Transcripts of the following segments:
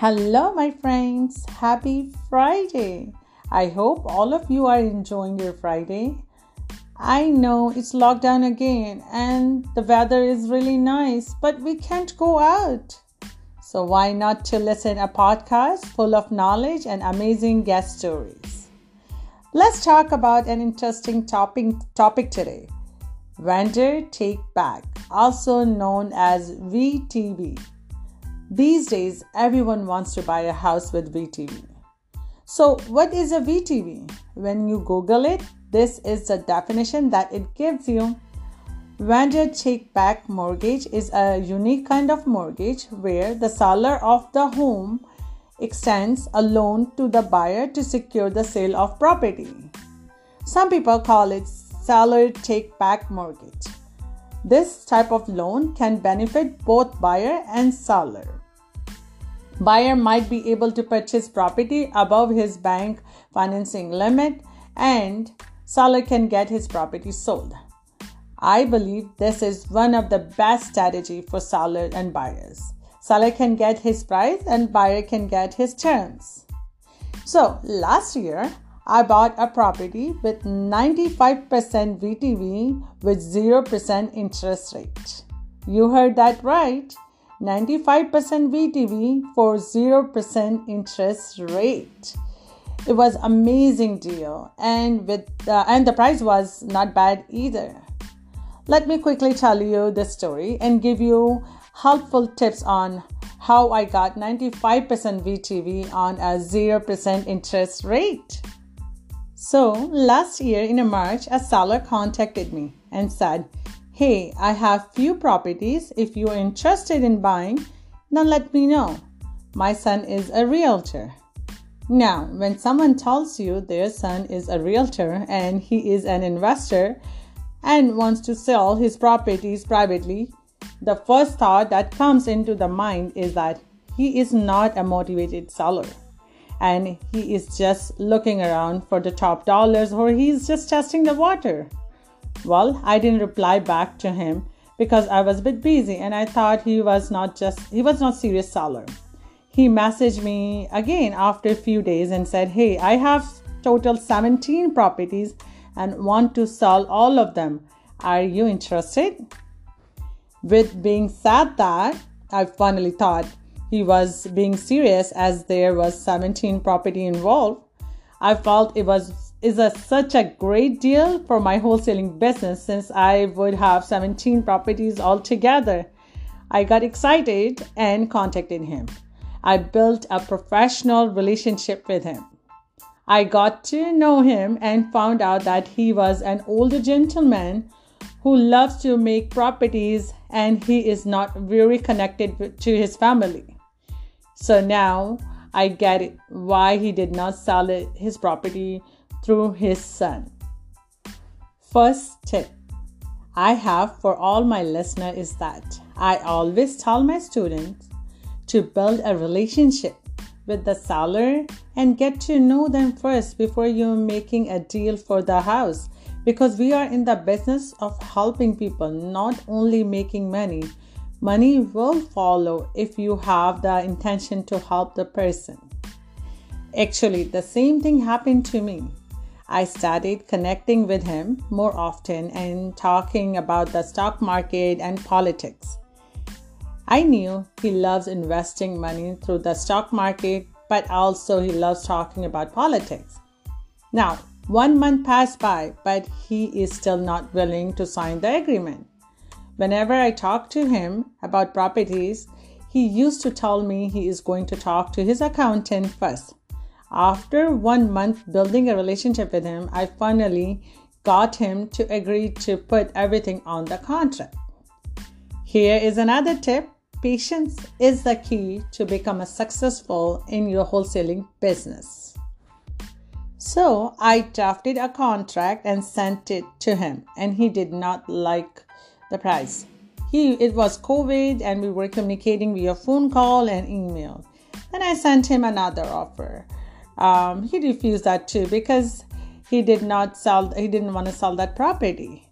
Hello, my friends. Happy Friday. I hope all of you are enjoying your Friday. I know it's lockdown again and the weather is really nice, but we can't go out. So why not to listen a podcast full of knowledge and amazing guest stories? Let's talk about an interesting topic topic today. Vendor take back, also known as VTB. These days, everyone wants to buy a house with VTB. So, what is a VTB? When you Google it, this is the definition that it gives you. Vendor take back mortgage is a unique kind of mortgage where the seller of the home extends a loan to the buyer to secure the sale of property. Some people call it seller take back mortgage. This type of loan can benefit both buyer and seller. Buyer might be able to purchase property above his bank financing limit and seller can get his property sold. I believe this is one of the best strategy for seller and buyers. Seller can get his price and buyer can get his terms. So, last year I bought a property with 95% VTB with 0% interest rate. You heard that right. 95% VTB for 0% interest rate. It was amazing deal and with uh, and the price was not bad either. Let me quickly tell you the story and give you helpful tips on how I got 95% VTB on a 0% interest rate. So, last year in March, a seller contacted me and said Hey, I have few properties. If you are interested in buying, then let me know. My son is a realtor. Now, when someone tells you their son is a realtor and he is an investor and wants to sell his properties privately, the first thought that comes into the mind is that he is not a motivated seller and he is just looking around for the top dollars or he's just testing the water. Well, I didn't reply back to him because I was a bit busy and I thought he was not just he was not serious seller. He messaged me again after a few days and said, "Hey, I have total 17 properties and want to sell all of them. Are you interested?" With being said that, I finally thought he was being serious as there was 17 property involved. I felt it was is a, such a great deal for my wholesaling business since I would have 17 properties altogether. I got excited and contacted him. I built a professional relationship with him. I got to know him and found out that he was an older gentleman who loves to make properties and he is not very connected to his family. So now I get it why he did not sell his property through his son. First tip I have for all my listeners is that I always tell my students to build a relationship with the seller and get to know them first before you're making a deal for the house because we are in the business of helping people, not only making money. Money will follow if you have the intention to help the person. Actually, the same thing happened to me. I started connecting with him more often and talking about the stock market and politics. I knew he loves investing money through the stock market, but also he loves talking about politics. Now, one month passed by, but he is still not willing to sign the agreement. Whenever I talk to him about properties, he used to tell me he is going to talk to his accountant first. After one month building a relationship with him, I finally got him to agree to put everything on the contract. Here is another tip patience is the key to become successful in your wholesaling business. So I drafted a contract and sent it to him, and he did not like the price. He it was COVID and we were communicating via phone call and email. Then I sent him another offer um, he refused that too because he did not sell he didn't want to sell that property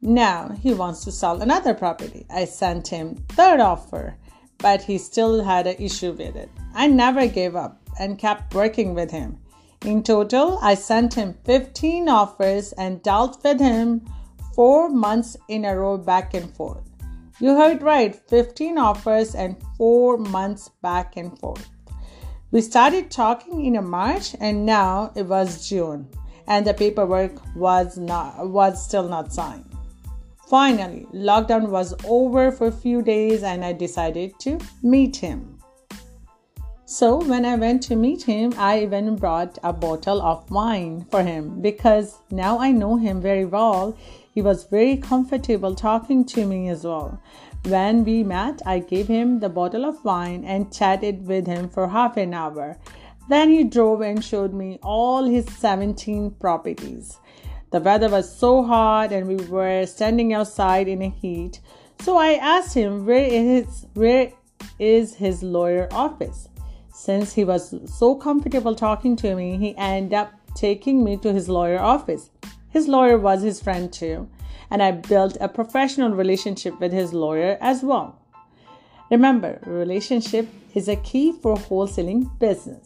now he wants to sell another property i sent him third offer but he still had an issue with it. I never gave up and kept working with him. In total, I sent him 15 offers and dealt with him four months in a row back and forth. You heard right 15 offers and four months back and forth. We started talking in March and now it was June and the paperwork was not was still not signed. Finally, lockdown was over for a few days and I decided to meet him. So, when I went to meet him, I even brought a bottle of wine for him because now I know him very well. He was very comfortable talking to me as well. When we met, I gave him the bottle of wine and chatted with him for half an hour. Then he drove and showed me all his 17 properties. The weather was so hot and we were standing outside in a heat. So I asked him where is where is his lawyer office. Since he was so comfortable talking to me, he ended up taking me to his lawyer office. His lawyer was his friend too, and I built a professional relationship with his lawyer as well. Remember, relationship is a key for wholesaling business.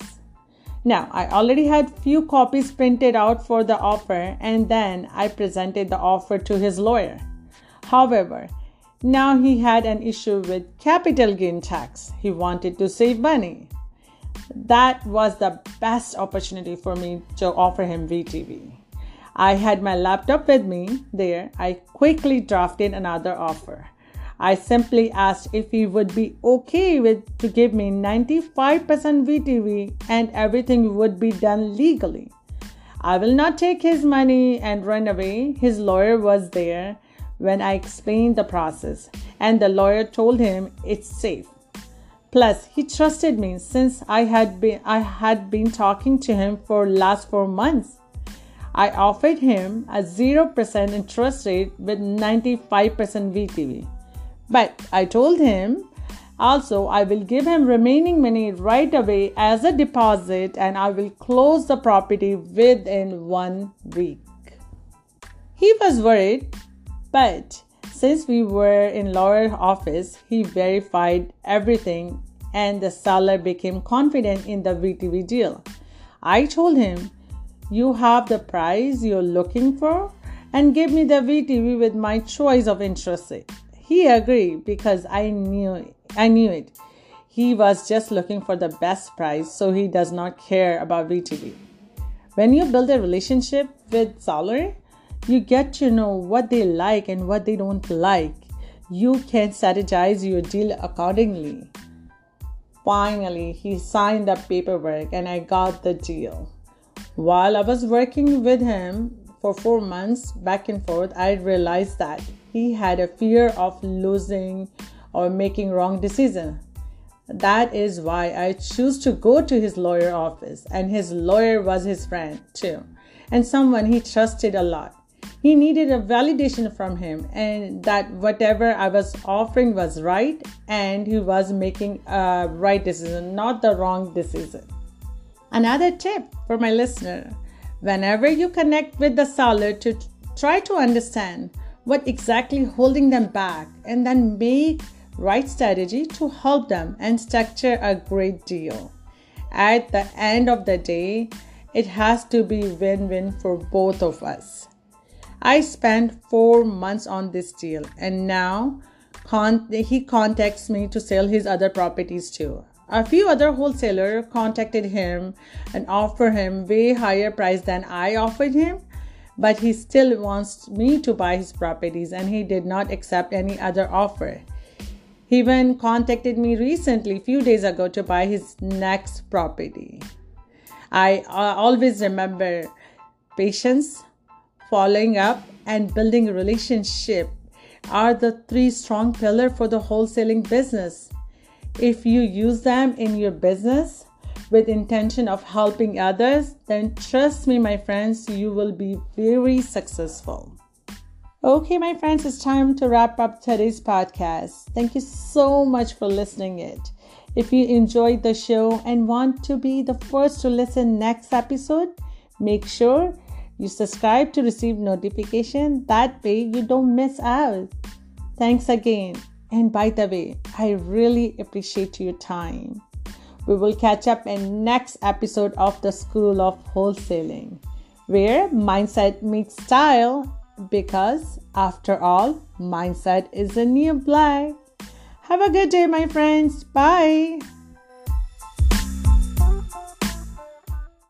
Now, I already had few copies printed out for the offer and then I presented the offer to his lawyer. However, now he had an issue with capital gain tax. He wanted to save money. That was the best opportunity for me to offer him VTB. I had my laptop with me there. I quickly drafted another offer. I simply asked if he would be okay with to give me 95% VTB and everything would be done legally. I will not take his money and run away. His lawyer was there when I explained the process and the lawyer told him it's safe. Plus, he trusted me since I had been I had been talking to him for last 4 months. I offered him a 0% interest rate with 95% VTB. But I told him also I will give him remaining money right away as a deposit and I will close the property within one week. He was worried, but since we were in lawyer office, he verified everything and the seller became confident in the VTB deal. I told him, You have the price you're looking for and give me the VTB with my choice of interest. He agreed because I knew I knew it. He was just looking for the best price, so he does not care about VTB. When you build a relationship with seller, you get to know what they like and what they don't like. You can strategize your deal accordingly. Finally, he signed the paperwork and I got the deal. While I was working with him for four months back and forth, I realized that he had a fear of losing or making wrong decision. That is why I choose to go to his lawyer office and his lawyer was his friend too and someone he trusted a lot. He needed a validation from him and that whatever I was offering was right and he was making a right decision, not the wrong decision. Another tip for my listener whenever you connect with the seller to try to understand what exactly holding them back and then make right strategy to help them and structure a great deal. At the end of the day, it has to be win-win for both of us. I spent 4 months on this deal and now he contacts me to sell his other properties too. A few other wholesalers contacted him and offered him way higher price than I offered him but he still wants me to buy his properties and he did not accept any other offer. He even contacted me recently, few days ago, to buy his next property. I uh, always remember patience, following up, and building a relationship are the three strong pillars for the wholesaling business. If you use them in your business, with intention of helping others, then trust me, my friends, you will be very successful. Okay, my friends, it's time to wrap up today's podcast. Thank you so much for listening it. If you enjoyed the show and want to be the first to listen next episode, make sure you subscribe to receive notification. That way you don't miss out. Thanks again. And by the way, I really appreciate your time. We will catch up in next episode of the School of Wholesaling, where mindset meets style because after all, mindset is a new life. Have a good day, my friends. Bye.